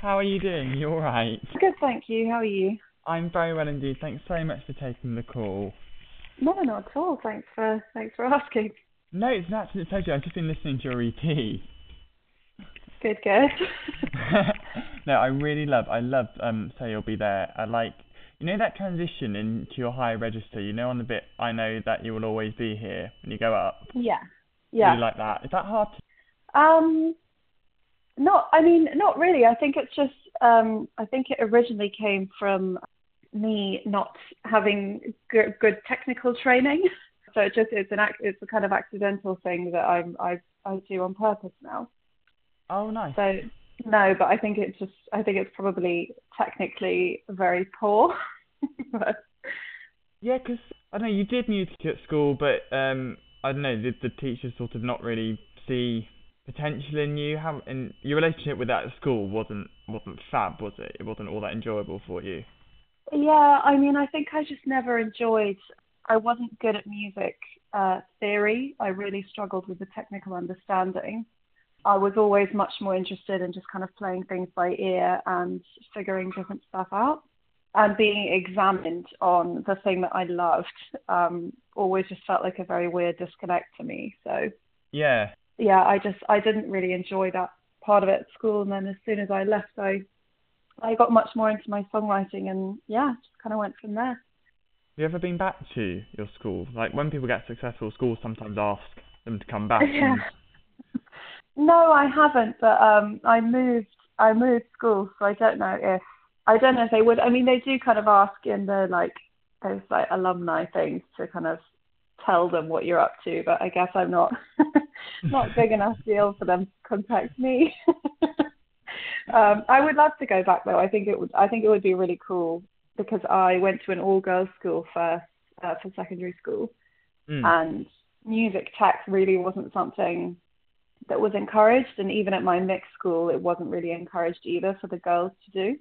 How are you doing? You all right? Good, thank you. How are you? I'm very well indeed. Thanks so much for taking the call. No, not at all. Thanks for thanks for asking. No, it's an absolute pleasure. I've just been listening to your EP. Good, good. no, I really love. I love. Um, so you'll be there. I like. You know that transition into your higher register. You know on the bit. I know that you will always be here when you go up. Yeah. Yeah. Really like that. Is that hard? To... Um. Not. I mean, not really. I think it's just. Um. I think it originally came from me not having good, good technical training. So it just it's an it's a kind of accidental thing that I'm I I do on purpose now. Oh, nice. So no, but I think it's just I think it's probably technically very poor. but... Yeah, because I know you did music at school, but um I don't know did the teachers sort of not really see potential in you? How and your relationship with that at school wasn't wasn't fab, was it? It wasn't all that enjoyable for you. Yeah, I mean, I think I just never enjoyed. I wasn't good at music uh, theory. I really struggled with the technical understanding. I was always much more interested in just kind of playing things by ear and figuring different stuff out. And being examined on the thing that I loved um, always just felt like a very weird disconnect to me. So yeah, yeah, I just I didn't really enjoy that part of it at school. And then as soon as I left, I I got much more into my songwriting, and yeah, just kind of went from there. Have you ever been back to your school? Like when people get successful, schools sometimes ask them to come back. Yeah. And... No, I haven't, but um, I moved. I moved schools, so I don't know if I don't know if they would. I mean, they do kind of ask in the like those like alumni things to kind of tell them what you're up to, but I guess I'm not not big enough deal for them to contact me. um, I would love to go back though. I think it would. I think it would be really cool because I went to an all girls school first uh, for secondary school, Mm. and music tech really wasn't something that was encouraged. And even at my mixed school, it wasn't really encouraged either for the girls to do.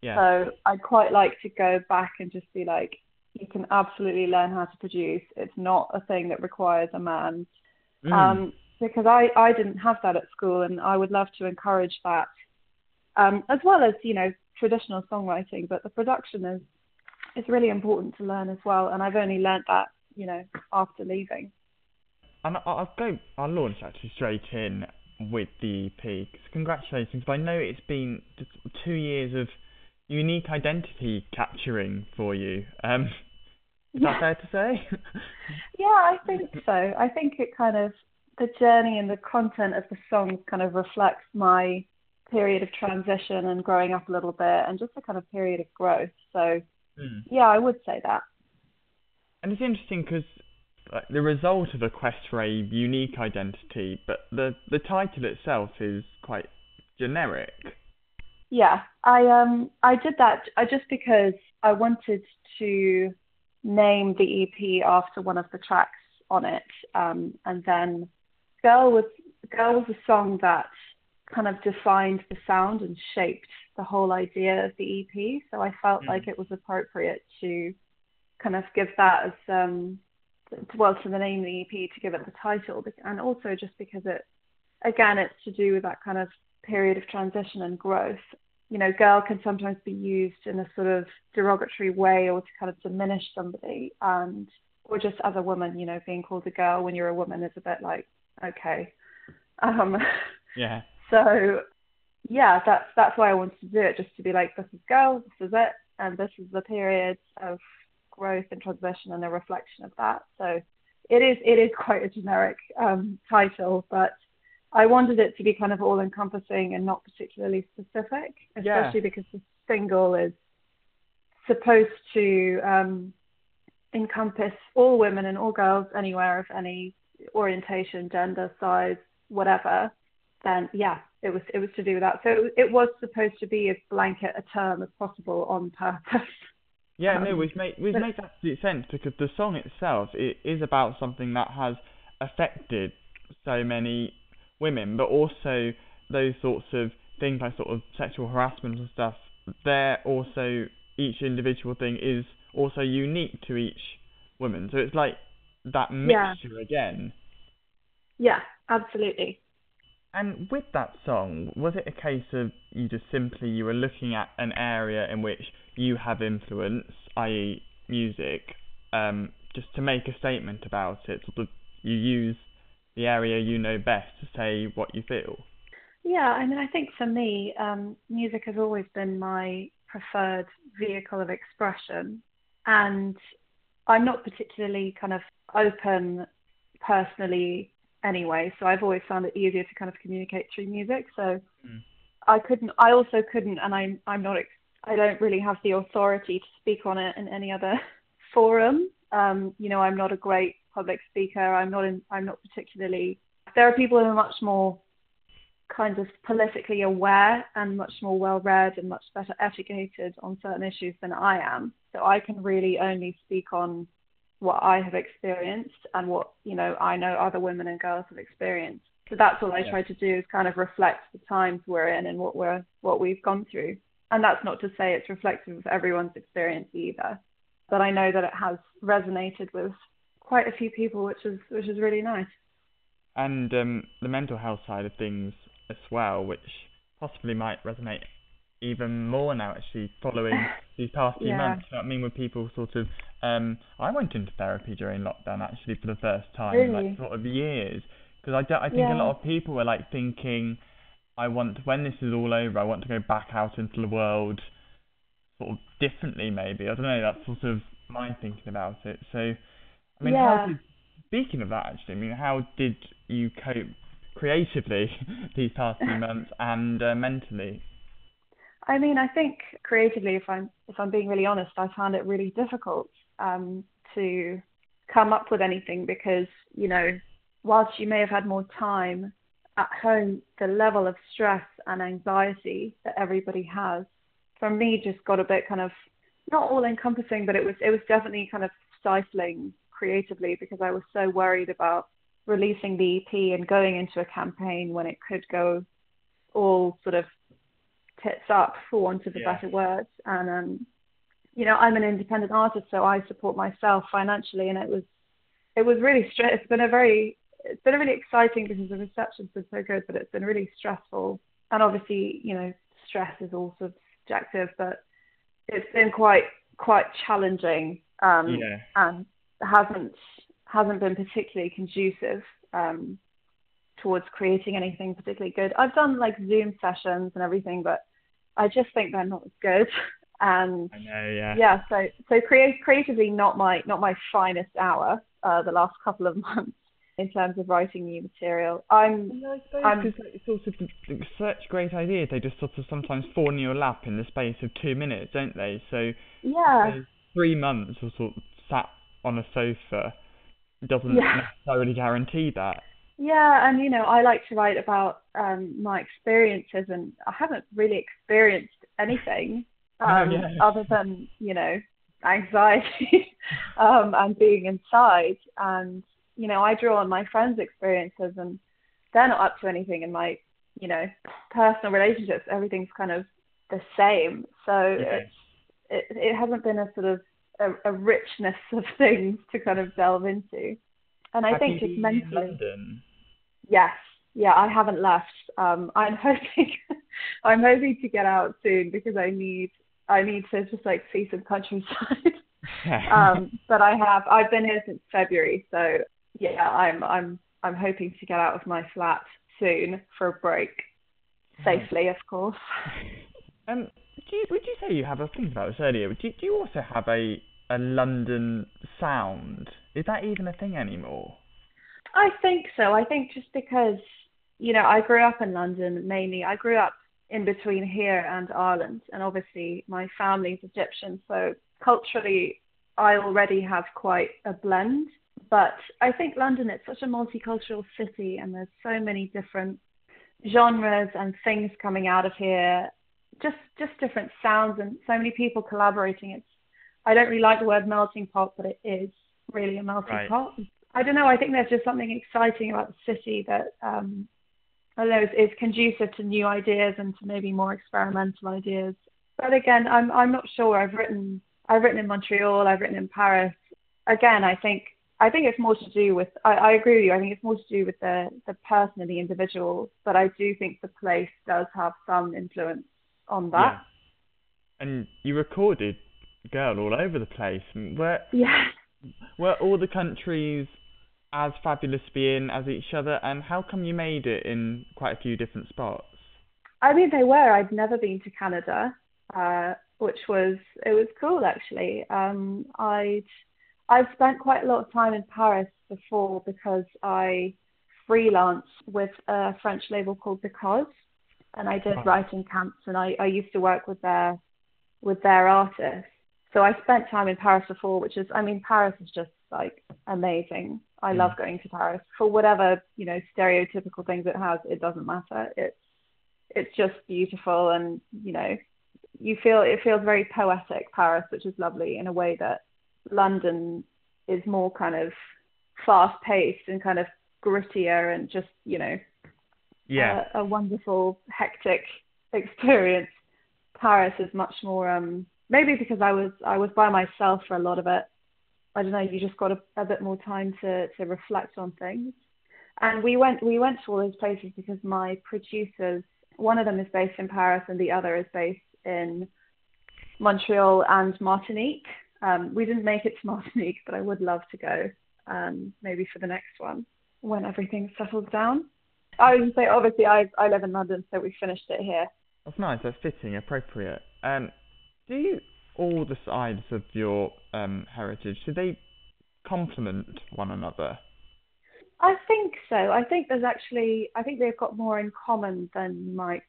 yeah. So I'd quite like to go back and just be like, you can absolutely learn how to produce. It's not a thing that requires a man. Mm. Um, because I, I didn't have that at school and I would love to encourage that. Um, as well as, you know, traditional songwriting, but the production is is really important to learn as well. And I've only learnt that, you know, after leaving. And I- I'll go. I'll launch actually straight in with the EP. 'cause Congratulations! But I know it's been two years of unique identity capturing for you. Um, is that fair to say? Yeah, I think so. I think it kind of the journey and the content of the songs kind of reflects my period of transition and growing up a little bit and just a kind of period of growth. So Mm. yeah, I would say that. And it's interesting because like, the result of a quest for a unique identity, but the the title itself is quite generic. Yeah, I um I did that uh, just because I wanted to name the EP after one of the tracks on it, um, and then "Girl" was "Girl" was a song that kind of defined the sound and shaped the whole idea of the EP. So I felt Mm. like it was appropriate to kind of give that as um well to the name of the EP to give it the title, and also just because it again it's to do with that kind of period of transition and growth. You know, girl can sometimes be used in a sort of derogatory way or to kind of diminish somebody, and or just as a woman, you know, being called a girl when you're a woman is a bit like okay. Um, Yeah. so yeah, that's that's why I wanted to do it, just to be like, this is girl, this is it, and this is the period of growth and transition and a reflection of that. So it is it is quite a generic um, title, but I wanted it to be kind of all encompassing and not particularly specific, Yeah. especially because the single is supposed to um, encompass all women and all girls anywhere of any orientation, gender, size, whatever. Then yeah, it was it was to do with that. So it was supposed to be as blanket a term as possible on purpose. Yeah, Um, no, which make which but- makes absolute sense because the song itself it is about something that has affected so many women, but also those sorts of things like sort of sexual harassment and stuff. They're also each individual thing is also unique to each woman, so it's like that Yeah. mixture again. Yeah, absolutely. And with that song, was it a case of you just simply you were looking at an area in which you have influence, i.e., music, um, just to make a statement about it? Sort of, you use the area you know best to say what you feel. Yeah, I mean, I think for me, um, music has always been my preferred vehicle of expression, and I'm not particularly kind of open personally anyway, so I've always found it easier to kind of communicate through music. So mm. I couldn't, I also couldn't, and I'm, I'm not, I don't really have the authority to speak on it in any other forum. Um, you know, I'm not a great public speaker. I'm not in, I'm not particularly. There are people who are much more kind of politically aware and much more well read and much better educated on certain issues than I am. So I can really only speak on what I have experienced and what, you know, I know other women and girls have experienced. So that's what I try to do is kind of reflect the times we're in and what we're what we've gone through. And that's not to say it's reflective of everyone's experience either. But I know that it has resonated with quite a few people, which is which is really nice. And um, the mental health side of things as well, which possibly might resonate even more now actually following these past few yeah. months. You know I mean, with people sort of, um, I went into therapy during lockdown actually for the first time really? in like sort of years because I, I think yeah. a lot of people were like thinking, I want when this is all over, I want to go back out into the world, sort of differently maybe. I don't know. That's sort of my thinking about it. So, I mean, yeah. how did speaking of that actually, I mean, how did you cope creatively these past few months and uh, mentally? I mean, I think creatively, if I'm if I'm being really honest, I found it really difficult um, to come up with anything because you know, whilst you may have had more time at home, the level of stress and anxiety that everybody has, for me, just got a bit kind of not all encompassing, but it was it was definitely kind of stifling creatively because I was so worried about releasing the EP and going into a campaign when it could go all sort of tits up, for want of a yeah. better word. And um, you know, I'm an independent artist, so I support myself financially, and it was it was really stress. It's been a very it's been a really exciting because the reception's been so good, but it's been really stressful. And obviously, you know, stress is also subjective, but it's been quite quite challenging um, yeah. and hasn't hasn't been particularly conducive um, towards creating anything particularly good. I've done like Zoom sessions and everything, but I just think they're not as good. And I know, yeah. Yeah, so so create, creatively not my not my finest hour uh, the last couple of months in terms of writing new material. I'm yeah, I'm it's sort of such great ideas. They just sort of sometimes fall in your lap in the space of two minutes, don't they? So yeah, three months or sort of sat on a sofa doesn't yeah. necessarily guarantee that. Yeah, and you know, I like to write about um, my experiences, and I haven't really experienced anything um, oh, yeah. other than you know anxiety um, and being inside. And you know, I draw on my friends' experiences, and they're not up to anything in my you know personal relationships. Everything's kind of the same, so yeah. it's it, it hasn't been a sort of a, a richness of things to kind of delve into. And I Have think just mentally. London? Yes, yeah, I haven't left. Um, I'm hoping, I'm hoping to get out soon because I need, I need to just like see some countryside. um, but I have, I've been here since February, so yeah, I'm, I'm, I'm hoping to get out of my flat soon for a break, safely, of course. Um, do you, would you say you have? I was thinking about this earlier. Do do you also have a a London sound? Is that even a thing anymore? I think so. I think just because, you know, I grew up in London mainly. I grew up in between here and Ireland, and obviously my family's Egyptian, so culturally I already have quite a blend. But I think London, it's such a multicultural city, and there's so many different genres and things coming out of here. Just just different sounds and so many people collaborating. It's I don't really like the word melting pot, but it is really a melting right. pot. I don't know. I think there's just something exciting about the city that um, I don't know is, is conducive to new ideas and to maybe more experimental ideas. But again, I'm I'm not sure. I've written I've written in Montreal. I've written in Paris. Again, I think I think it's more to do with. I, I agree with you. I think it's more to do with the the person and the individual. But I do think the place does have some influence on that. Yeah. And you recorded Girl all over the place. Were Yeah. were all the countries as fabulous being as each other? And how come you made it in quite a few different spots? I mean, they were. I'd never been to Canada, uh, which was it was cool actually. Um, I'd I've spent quite a lot of time in Paris before because I freelance with a French label called The Because, and I did writing camps, and I, I used to work with their with their artists. So I spent time in Paris before, which is, I mean, Paris is just like amazing. I Mm. love going to Paris for whatever you know stereotypical things it has. It doesn't matter. It's it's just beautiful, and you know, you feel it feels very poetic Paris, which is lovely in a way that London is more kind of fast paced and kind of grittier and just you know Yeah. a, a wonderful hectic experience. Paris is much more um maybe because I was I was by myself for a lot of it. I don't know, you just got a, a bit more time to to reflect on things. And we went we went to all those places because my producers one of them is based in Paris and the other is based in Montreal and Martinique. Um, we didn't make it to Martinique, but I would love to go um, maybe for the next one when everything settles down. I to say, obviously, I I live in London, so we finished it here. That's nice. That's fitting, appropriate. Um, do you all the sides of your um heritage do they complement one another? I think so. I think there's actually, I think they've got more in common than you might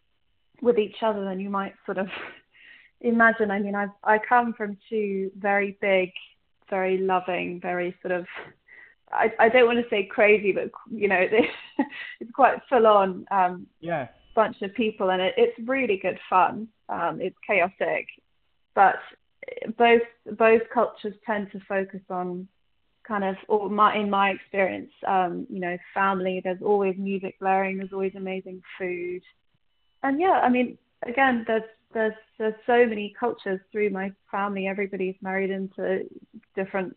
with each other than you might sort of imagine. I mean, I I come from two very big, very loving, very sort of. I, I don't want to say crazy, but you know, it's quite full on um, Yeah. bunch of people and it, it's really good fun. Um, it's chaotic, but both both cultures tend to focus on kind of, or my in my experience, um, you know, family. There's always music blaring. There's always amazing food, and yeah, I mean, again, there's there's there's so many cultures through my family. Everybody's married into different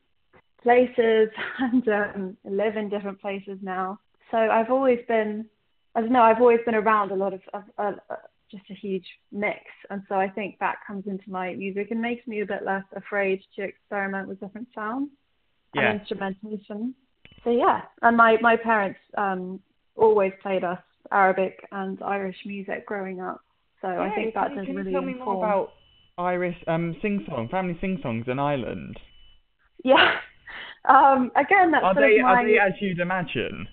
places and um, live in different places now. So I've always been I don't know, I've always been around a lot of, of, of, just a huge mix. And so I think that comes into my music and makes me a bit less afraid to experiment with different sounds Yeah. and instrumentation. So yeah, and my, my parents um, always played us Arabic and Irish music growing up. So I think that can does can really you tell me more about Irish um sing song, family sing songs in Ireland? Yeah. Um, again, that's Are they my are they as you'd imagine?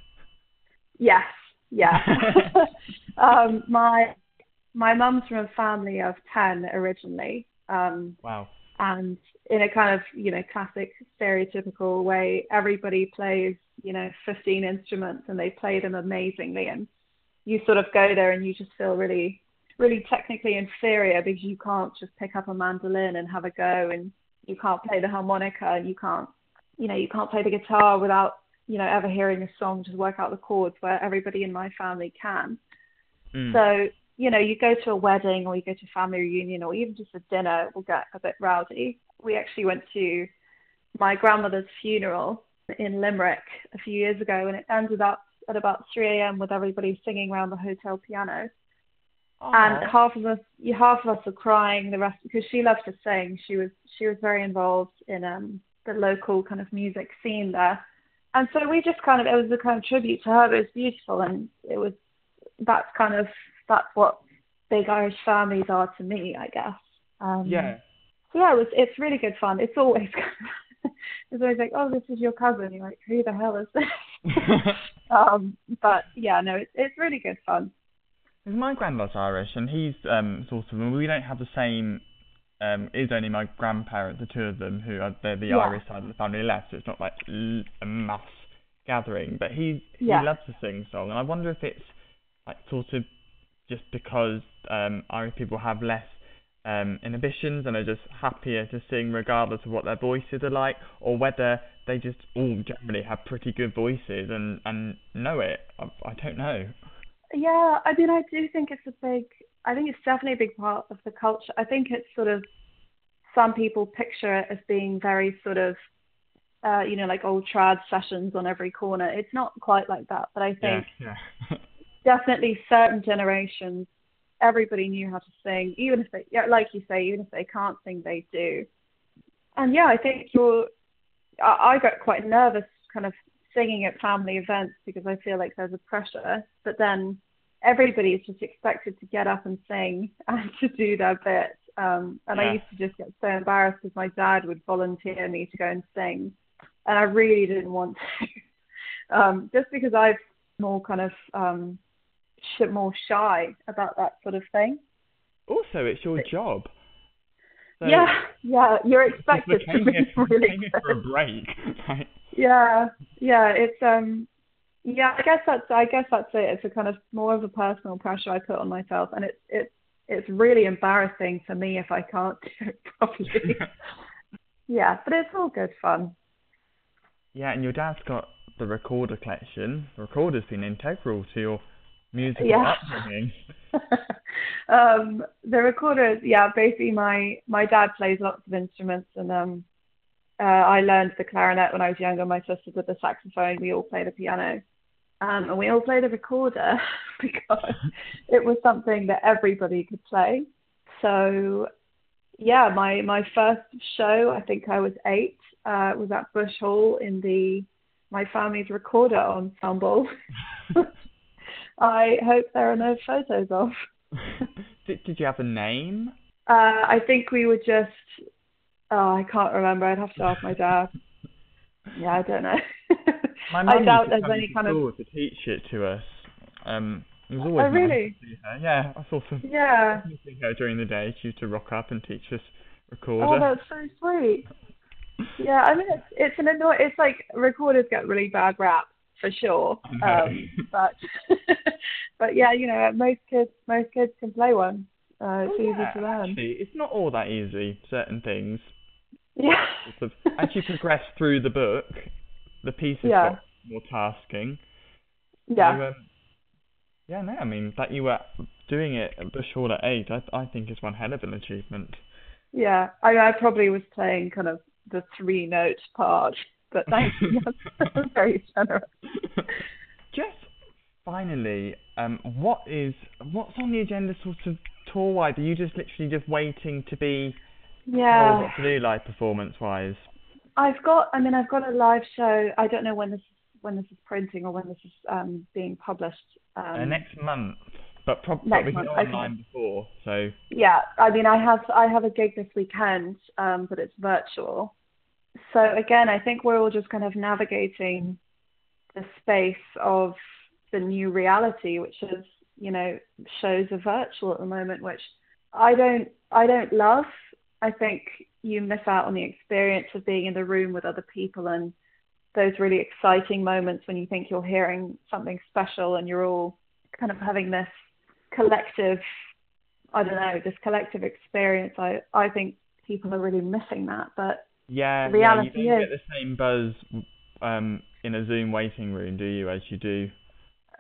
Yes, yeah. um, my my mum's from a family of ten originally, um, Wow. and in a kind of you know classic stereotypical way, everybody plays you know fifteen instruments and they play them amazingly, and you sort of go there and you just feel really really technically inferior because you can't just pick up a mandolin and have a go, and you can't play the harmonica, and you can't you know you can't play the guitar without you know, ever hearing a song just work out the chords where everybody in my family can. Mm. So, you know, you go to a wedding or you go to a family reunion or even just a dinner, it will get a bit rowdy. We actually went to my grandmother's funeral in Limerick a few years ago and it ended up at about 3 a.m. with everybody singing around the hotel piano. And half of us, half of us were crying. The rest, because she loved to sing, she was she was very involved in um the local kind of music scene there and so we just kind of it was a kind of tribute to her but it was beautiful and it was that's kind of that's what big irish families are to me i guess um yeah. so yeah it was it's really good fun it's always it's always like oh this is your cousin you're like who the hell is this um but yeah no it's it's really good fun my granddad's Irish, and he's um sort of. and We don't have the same. Um, it's only my grandparents, the two of them, who are they're the Yeah. Irish side of the family left. So it's not like a mass gathering. But he Yeah. he loves to sing song, and I wonder if it's like sort of just because um Irish people have less um inhibitions and are just happier to sing regardless of what their voices are like, or whether they just all generally have pretty good voices and and know it. I, I don't know. Yeah, I mean, I do think it's a big. I think it's definitely a big part of the culture. I think it's sort of some people picture it as being very sort of uh, you know, like old trad sessions on every corner. It's not quite like that, but I think Yeah, yeah. definitely certain generations, everybody knew how to sing, even if they, yeah, like you say, even if they can't sing, they do. And yeah, I think you're. I, I got quite nervous, kind of singing at family events because I feel like there's a pressure, but then everybody is just expected to get up and sing and to do their bit. Um, and Yeah. I used to just get so embarrassed because my dad would volunteer me to go and sing, and I really didn't want to, um, just because I've more kind of um, more shy about that sort of thing. Also, it's your job. So yeah, yeah, you're expected to be really came here for a break. Like, Yeah, yeah, it's um, yeah. I guess that's I guess that's it. It's a kind of more of a personal pressure I put on myself, and it's it's it's really embarrassing for me if I can't do it properly. yeah, but it's all good fun. yeah, and your dad's got the recorder collection. The recorder's been integral to your musical Yeah. upbringing. um, the recorder yeah. Basically, my my dad plays lots of instruments, and um, uh, I learned the clarinet when I was younger. My sister did the saxophone. We all play the piano, um, and we all play the recorder because it was something that everybody could play. So, yeah, my my first show, I think I was eight, uh, was at Bush Hall in the my family's recorder ensemble. I hope there are no photos of. did, did you have a name? Uh, I think we were just. Oh, I can't remember. I'd have to ask my dad. Yeah, I don't know. My I mum doubt used to there's any to kind of. to teach it to us. Um, it was always Oh, nice really? to see her. Yeah, I sort of Yeah. see her during the day. She used to rock up and teach us recorder. Oh, that's so sweet. Yeah, I mean it's it's an annoy. It's like recorders get really bad rap for sure. Um, but but yeah, you know, most kids most kids can play one. Uh, it's Oh, easy yeah, to learn. Actually, it's not all that easy. Certain things. Yeah. As you progress through the book, the pieces Yeah. got more tasking. yeah. So, um, yeah, no, I mean that you were doing it at Bush Hall at eight, I, I think is one hell of an achievement. Yeah, I I probably was playing kind of the three note part, but thank you. That's very generous. Just finally, um, what is what's on the agenda, sort of tour wise? Are you just literally just waiting to be told Yeah, what to do, live performance wise? I've got. I mean, I've got a live show. I don't know when this when this is printing or when this is um, being published. Um, uh, next month, but probably we can month, go okay. online before. So Yeah, I mean, I have I have a gig this weekend, um, but it's virtual. So again, I think we're all just kind of navigating the space of the new reality, which is, you know, shows are virtual at the moment, which I don't I don't love. I think you miss out on the experience of being in the room with other people and those really exciting moments when you think you're hearing something special and you're all kind of having this collective I don't know, this collective experience. I, I think people are really missing that. But yeah, The reality yeah, you don't is- get the same buzz um, in a Zoom waiting room, do you, as you do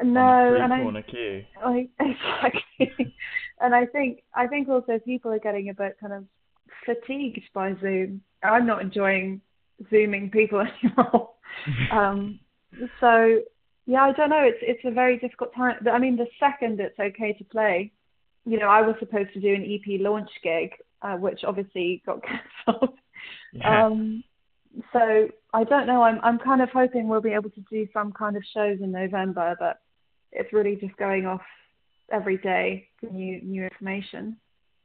no, and I, queue? I exactly. and I think I think also people are getting a bit kind of fatigued by Zoom. I'm not enjoying zooming people anymore. um, so yeah, I don't know. It's it's a very difficult time. I mean, the second it's okay to play, you know, I was supposed to do an EP launch gig, uh, which obviously got cancelled. Um, so I don't know. I'm I'm kind of hoping we'll be able to do some kind of shows in November, but it's really just going off every day for new new information.